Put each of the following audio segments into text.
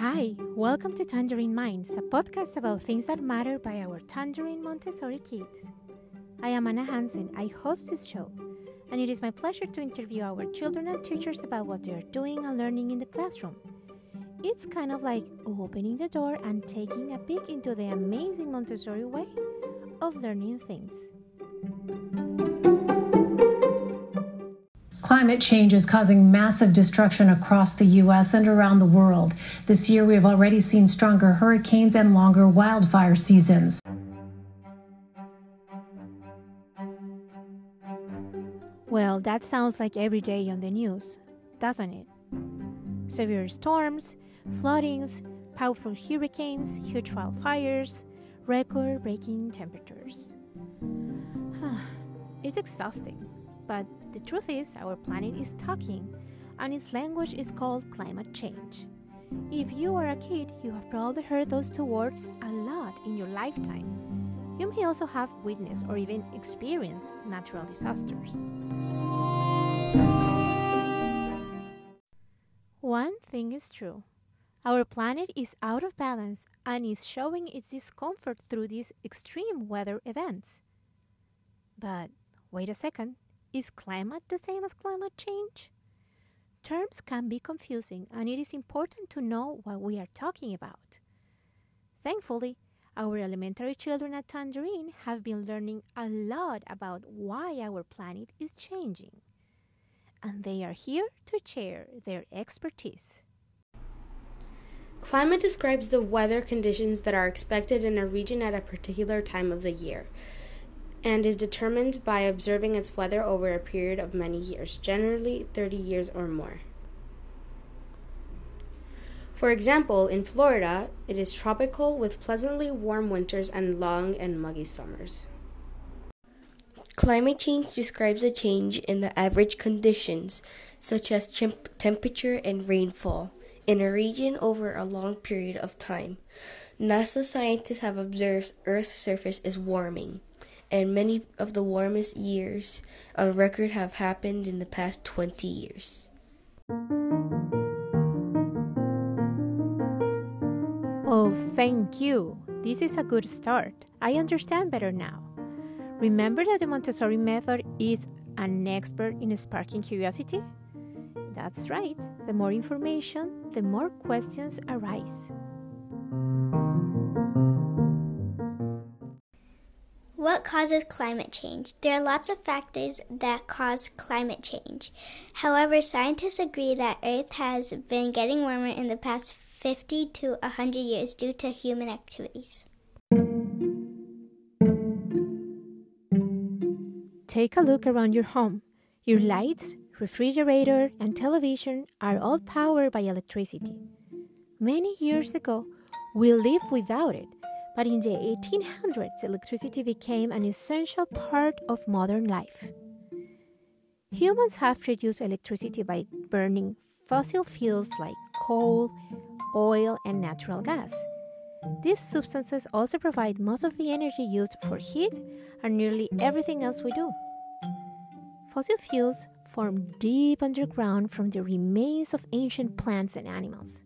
Hi, welcome to Tangerine Minds, a podcast about things that matter by our Tangerine Montessori kids. I am Anna Hansen, I host this show, and it is my pleasure to interview our children and teachers about what they are doing and learning in the classroom. It's kind of like opening the door and taking a peek into the amazing Montessori way of learning things. Climate change is causing massive destruction across the U.S. and around the world. This year, we have already seen stronger hurricanes and longer wildfire seasons. Well, that sounds like every day on the news, doesn't it? Severe storms, floodings, powerful hurricanes, huge wildfires, record breaking temperatures. it's exhausting, but the truth is, our planet is talking, and its language is called climate change. If you are a kid, you have probably heard those two words a lot in your lifetime. You may also have witnessed or even experienced natural disasters. One thing is true our planet is out of balance and is showing its discomfort through these extreme weather events. But wait a second, is climate the same as climate change? Terms can be confusing, and it is important to know what we are talking about. Thankfully, our elementary children at Tangerine have been learning a lot about why our planet is changing. And they are here to share their expertise. Climate describes the weather conditions that are expected in a region at a particular time of the year and is determined by observing its weather over a period of many years, generally 30 years or more. For example, in Florida, it is tropical with pleasantly warm winters and long and muggy summers. Climate change describes a change in the average conditions, such as temp- temperature and rainfall, in a region over a long period of time. NASA scientists have observed Earth's surface is warming, and many of the warmest years on record have happened in the past 20 years. Oh, thank you. This is a good start. I understand better now. Remember that the Montessori method is an expert in sparking curiosity? That's right. The more information, the more questions arise. Causes climate change? There are lots of factors that cause climate change. However, scientists agree that Earth has been getting warmer in the past 50 to 100 years due to human activities. Take a look around your home. Your lights, refrigerator, and television are all powered by electricity. Many years ago, we lived without it, but in the 1800s, electricity became an essential part of modern life. Humans have produced electricity by burning fossil fuels like coal, oil, and natural gas. These substances also provide most of the energy used for heat and nearly everything else we do. Fossil fuels form deep underground from the remains of ancient plants and animals.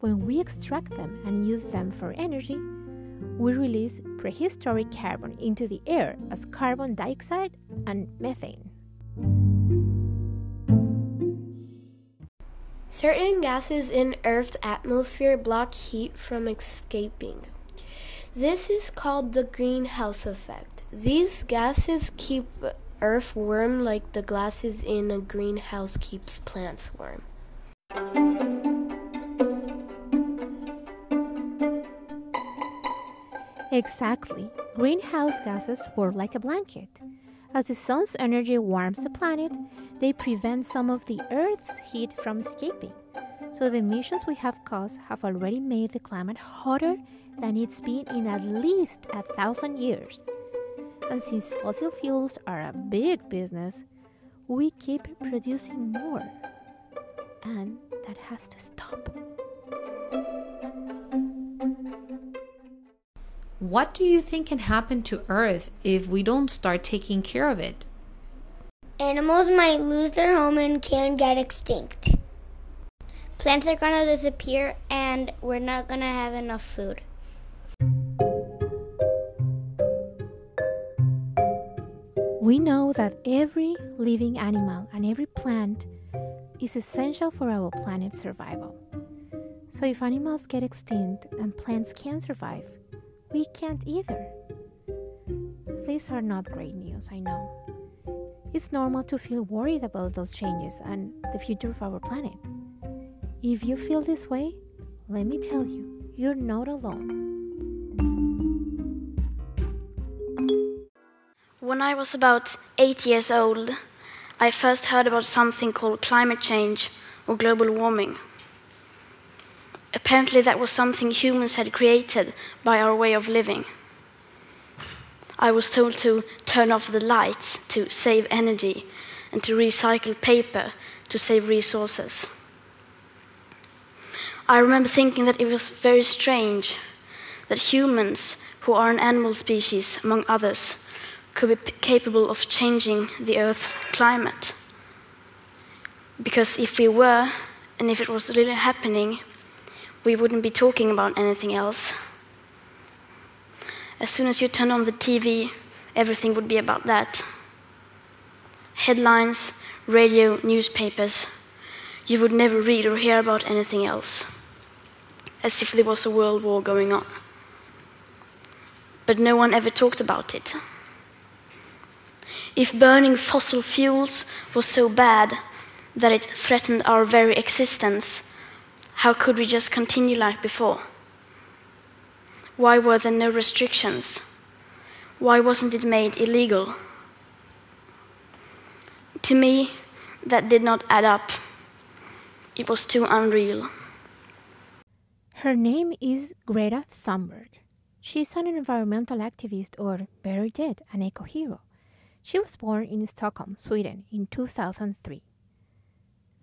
When we extract them and use them for energy, we release prehistoric carbon into the air as carbon dioxide and methane. Certain gases in Earth's atmosphere block heat from escaping. This is called the greenhouse effect. These gases keep Earth warm like the glasses in a greenhouse keeps plants warm. Exactly. Greenhouse gases work like a blanket. As the sun's energy warms the planet, they prevent some of the Earth's heat from escaping. So the emissions we have caused have already made the climate hotter than it's been in at least a thousand years. And since fossil fuels are a big business, we keep producing more. And that has to stop. What do you think can happen to Earth if we don't start taking care of it? Animals might lose their home and can get extinct. plants are going to disappear and we're not going to have enough food. We know that every living animal and every plant is essential for our planet's survival. So if animals get extinct and plants can't survive, we can't either. These are not great news, I know. It's normal to feel worried about those changes and the future of our planet. If you feel this way, let me tell you, you're not alone. When I was about eight years old, I first heard about something called climate change or global warming. Apparently, that was something humans had created by our way of living. I was told to turn off the lights to save energy and to recycle paper to save resources. I remember thinking that it was very strange that humans, who are an animal species among others, could be capable of changing the Earth's climate. Because if we were, and if it was really happening, we wouldn't be talking about anything else. As soon as you turn on the TV, everything would be about that. Headlines, radio, newspapers. You would never read or hear about anything else, as if there was a world war going on. But no one ever talked about it. If burning fossil fuels was so bad that it threatened our very existence, how could we just continue like before? Why were there no restrictions? Why wasn't it made illegal? To me, that did not add up. It was too unreal. Her name is Greta Thunberg. She's an environmental activist, or better yet, an eco hero. She was born in Stockholm, Sweden in 2003.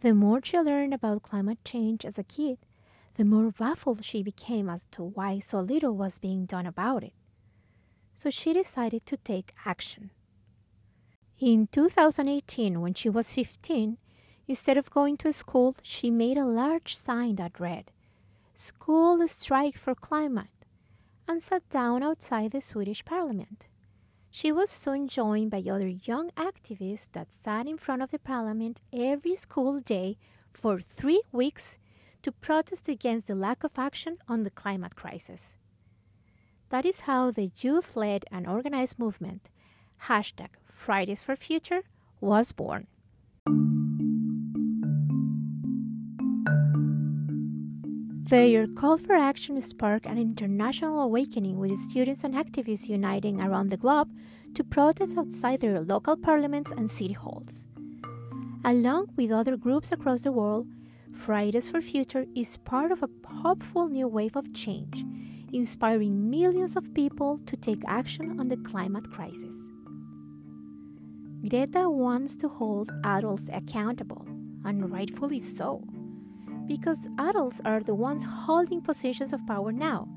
The more she learned about climate change as a kid, the more baffled she became as to why so little was being done about it. So she decided to take action. In 2018, when she was 15, instead of going to school, she made a large sign that read, School Strike for Climate, and sat down outside the Swedish parliament. She was soon joined by other young activists that sat in front of the parliament every school day for three weeks to protest against the lack of action on the climate crisis. That is how the youth led and organized movement, hashtag Fridays for Future, was born. Their call for action sparked an international awakening with students and activists uniting around the globe to protest outside their local parliaments and city halls. Along with other groups across the world, Fridays for Future is part of a hopeful new wave of change, inspiring millions of people to take action on the climate crisis. Greta wants to hold adults accountable, and rightfully so because adults are the ones holding positions of power now.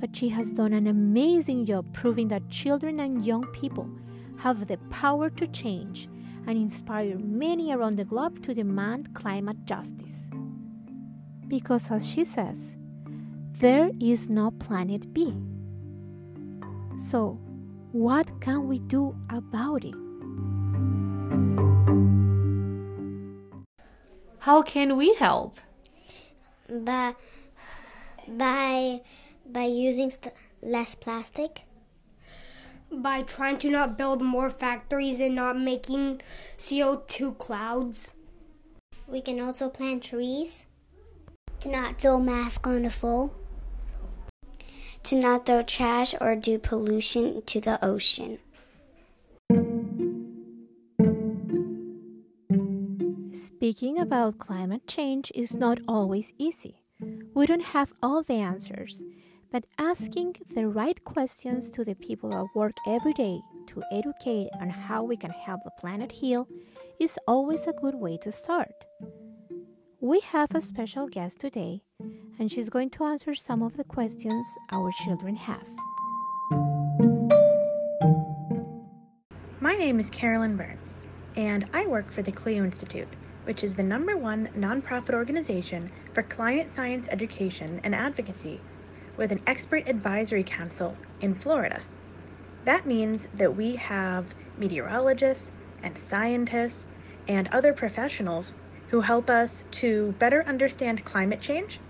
But she has done an amazing job proving that children and young people have the power to change and inspire many around the globe to demand climate justice. Because, as she says, there is no planet B. So, what can we do about it? How can we help? By by by using st- less plastic. By trying to not build more factories and not making CO2 clouds. We can also plant trees. To not throw masks on the floor. To not throw trash or do pollution to the ocean. Speaking about climate change is not always easy. We don't have all the answers, but asking the right questions to the people at work every day to educate on how we can help the planet heal is always a good way to start. We have a special guest today, and she's going to answer some of the questions our children have. My name is Carolyn Burns, and I work for the CLEO Institute which is the number one nonprofit organization for climate science education and advocacy, with an expert advisory council in Florida. That means that we have meteorologists and scientists and other professionals who help us to better understand climate change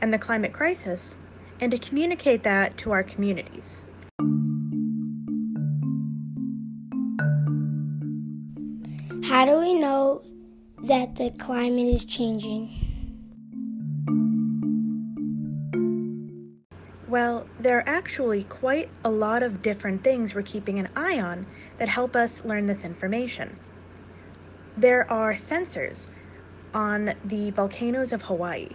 and the climate crisis and to communicate that to our communities. How do we know that the climate is changing? Well, there are actually quite a lot of different things we're keeping an eye on that help us learn this information. There are sensors on the volcanoes of Hawaii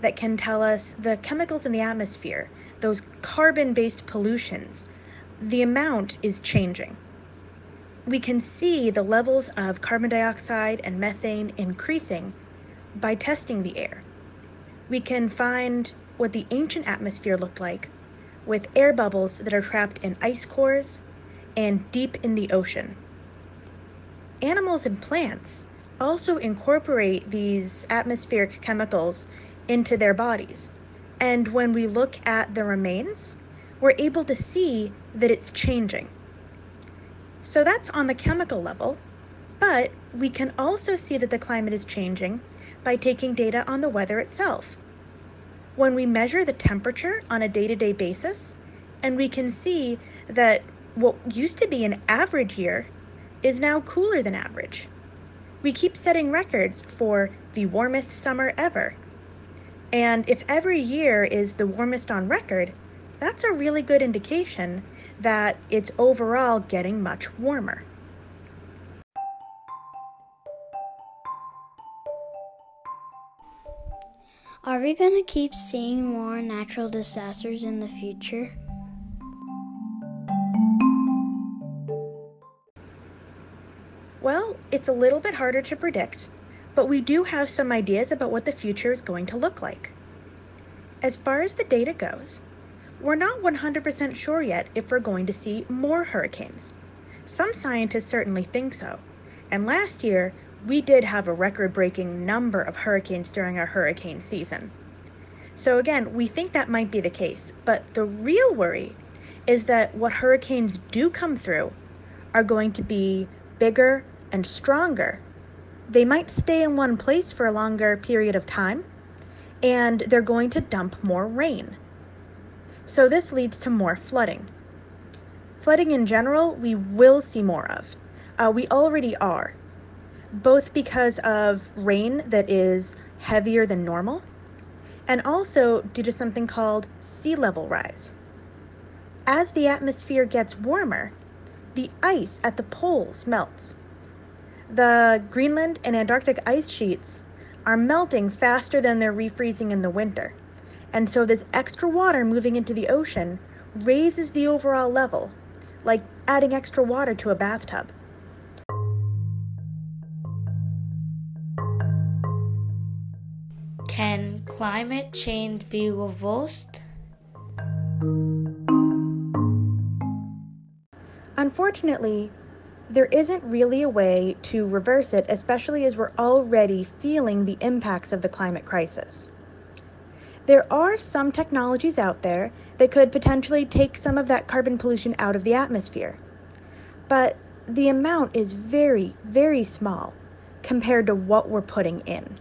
that can tell us the chemicals in the atmosphere, those carbon based pollutions, the amount is changing. We can see the levels of carbon dioxide and methane increasing by testing the air. We can find what the ancient atmosphere looked like with air bubbles that are trapped in ice cores and deep in the ocean. Animals and plants also incorporate these atmospheric chemicals into their bodies. And when we look at the remains, we're able to see that it's changing. So that's on the chemical level, but we can also see that the climate is changing by taking data on the weather itself. When we measure the temperature on a day to day basis, and we can see that what used to be an average year is now cooler than average. We keep setting records for the warmest summer ever. And if every year is the warmest on record, that's a really good indication that it's overall getting much warmer. Are we going to keep seeing more natural disasters in the future? Well, it's a little bit harder to predict, but we do have some ideas about what the future is going to look like. As far as the data goes, we're not 100% sure yet if we're going to see more hurricanes. Some scientists certainly think so, and last year we did have a record breaking number of hurricanes during our hurricane season. So, again, we think that might be the case, but the real worry is that what hurricanes do come through are going to be bigger and stronger. They might stay in one place for a longer period of time, and they're going to dump more rain. So, this leads to more flooding. Flooding in general, we will see more of. Uh, we already are, both because of rain that is heavier than normal, and also due to something called sea level rise. As the atmosphere gets warmer, the ice at the poles melts. The Greenland and Antarctic ice sheets are melting faster than they're refreezing in the winter. And so this extra water moving into the ocean raises the overall level, like adding extra water to a bathtub. Can climate change be reversed? Unfortunately, there isn't really a way to reverse it, especially as we're already feeling the impacts of the climate crisis. There are some technologies out there that could potentially take some of that carbon pollution out of the atmosphere, but the amount is very, very small compared to what we're putting in.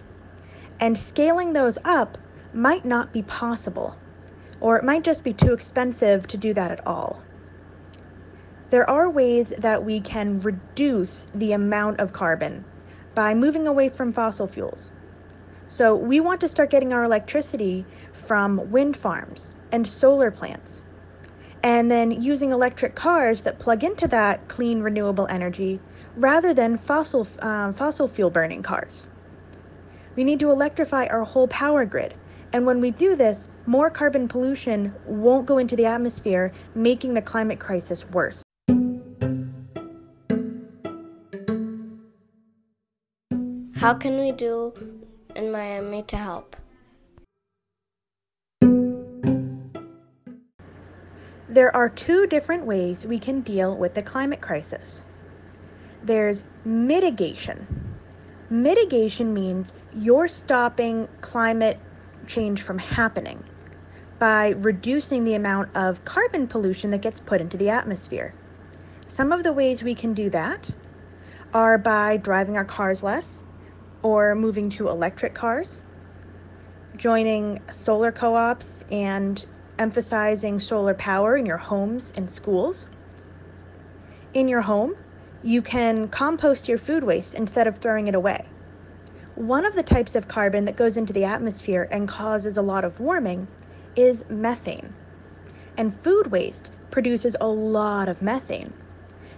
And scaling those up might not be possible, or it might just be too expensive to do that at all. There are ways that we can reduce the amount of carbon by moving away from fossil fuels. So, we want to start getting our electricity from wind farms and solar plants, and then using electric cars that plug into that clean, renewable energy rather than fossil, um, fossil fuel burning cars. We need to electrify our whole power grid. And when we do this, more carbon pollution won't go into the atmosphere, making the climate crisis worse. How can we do in Miami to help? There are two different ways we can deal with the climate crisis. There's mitigation, Mitigation means you're stopping climate change from happening by reducing the amount of carbon pollution that gets put into the atmosphere. Some of the ways we can do that are by driving our cars less or moving to electric cars, joining solar co ops and emphasizing solar power in your homes and schools. In your home, you can compost your food waste instead of throwing it away. One of the types of carbon that goes into the atmosphere and causes a lot of warming is methane. And food waste produces a lot of methane.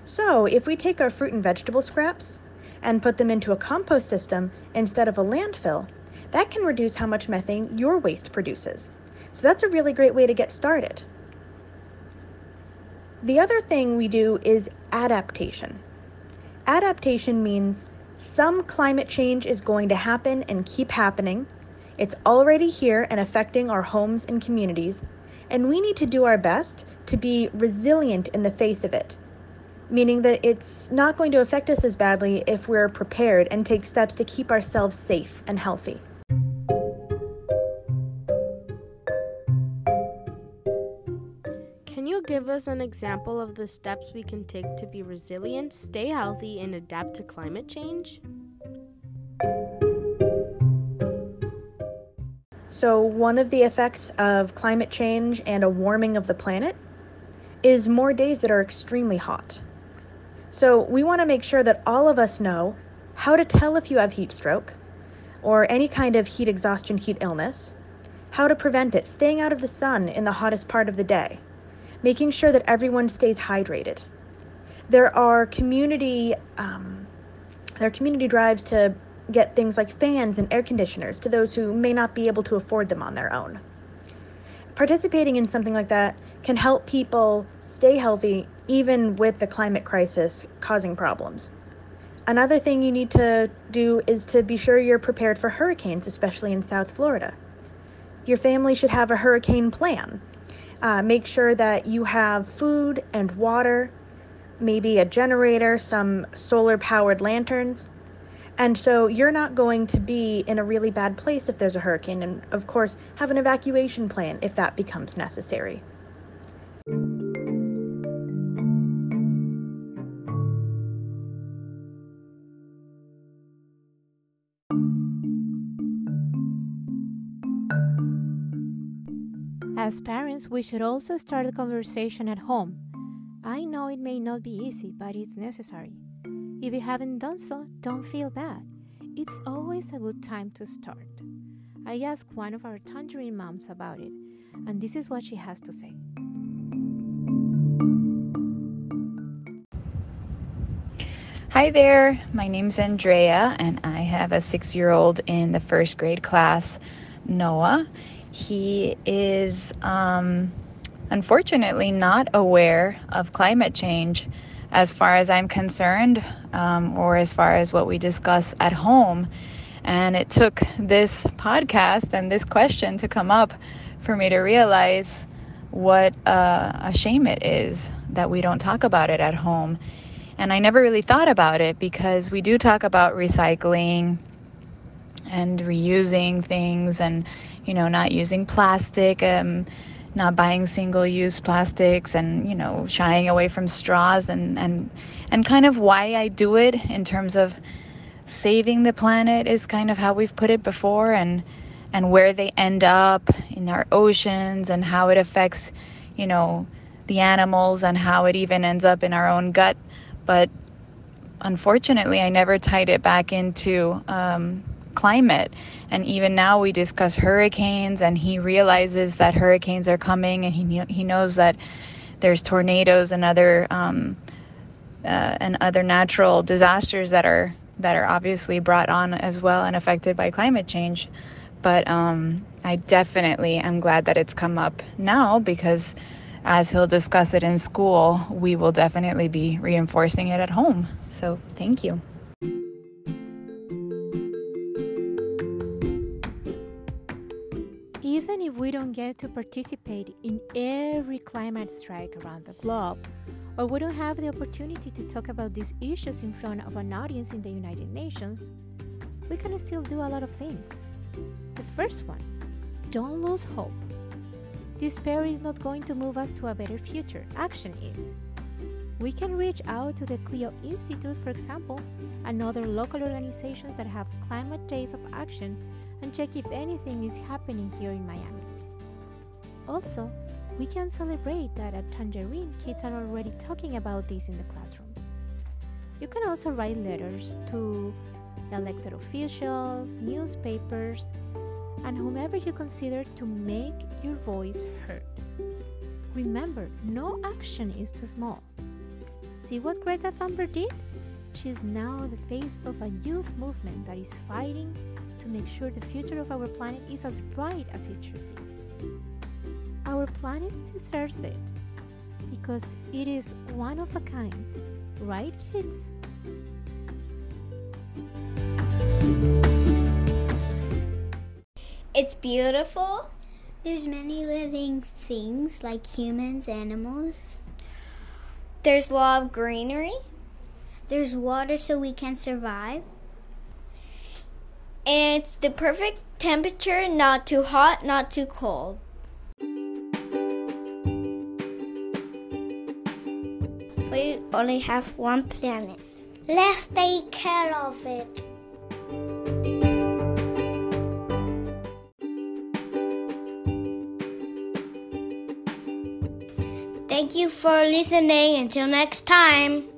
So, if we take our fruit and vegetable scraps and put them into a compost system instead of a landfill, that can reduce how much methane your waste produces. So, that's a really great way to get started. The other thing we do is adaptation. Adaptation means some climate change is going to happen and keep happening. It's already here and affecting our homes and communities, and we need to do our best to be resilient in the face of it, meaning that it's not going to affect us as badly if we're prepared and take steps to keep ourselves safe and healthy. Can you give us an example of the steps we can take to be resilient, stay healthy, and adapt to climate change? So, one of the effects of climate change and a warming of the planet is more days that are extremely hot. So, we want to make sure that all of us know how to tell if you have heat stroke or any kind of heat exhaustion, heat illness, how to prevent it, staying out of the sun in the hottest part of the day, making sure that everyone stays hydrated. There are community um, there are community drives to get things like fans and air conditioners to those who may not be able to afford them on their own. Participating in something like that can help people stay healthy even with the climate crisis causing problems. Another thing you need to do is to be sure you're prepared for hurricanes, especially in South Florida. Your family should have a hurricane plan. Uh, make sure that you have food and water, maybe a generator, some solar powered lanterns. And so you're not going to be in a really bad place if there's a hurricane, and of course, have an evacuation plan if that becomes necessary. As parents, we should also start the conversation at home. I know it may not be easy, but it's necessary. If you haven't done so, don't feel bad. It's always a good time to start. I asked one of our tangerine moms about it, and this is what she has to say. Hi there, my name's Andrea, and I have a six year old in the first grade class, Noah. He is um, unfortunately not aware of climate change as far as I'm concerned, um, or as far as what we discuss at home. And it took this podcast and this question to come up for me to realize what uh, a shame it is that we don't talk about it at home. And I never really thought about it because we do talk about recycling and reusing things and, you know, not using plastic. Um, not buying single use plastics and you know shying away from straws and and and kind of why I do it in terms of saving the planet is kind of how we've put it before and and where they end up in our oceans and how it affects you know the animals and how it even ends up in our own gut but unfortunately I never tied it back into um, climate. And even now we discuss hurricanes, and he realizes that hurricanes are coming, and he he knows that there's tornadoes and other um, uh, and other natural disasters that are that are obviously brought on as well and affected by climate change. But um, I definitely am glad that it's come up now because as he'll discuss it in school, we will definitely be reinforcing it at home. So thank you. Don't get to participate in every climate strike around the globe, or don't have the opportunity to talk about these issues in front of an audience in the United Nations, we can still do a lot of things. The first one don't lose hope. Despair is not going to move us to a better future, action is. We can reach out to the CLEO Institute, for example, and other local organizations that have climate days of action and check if anything is happening here in Miami. Also, we can celebrate that at Tangerine, kids are already talking about this in the classroom. You can also write letters to elected officials, newspapers, and whomever you consider to make your voice heard. Remember, no action is too small. See what Greta Thunberg did? She is now the face of a youth movement that is fighting to make sure the future of our planet is as bright as it should be. Our planet deserves it because it is one of a kind, right, kids? It's beautiful. There's many living things like humans, animals. There's a lot of greenery. There's water so we can survive. And it's the perfect temperature, not too hot, not too cold. We only have one planet. Let's take care of it. Thank you for listening. Until next time.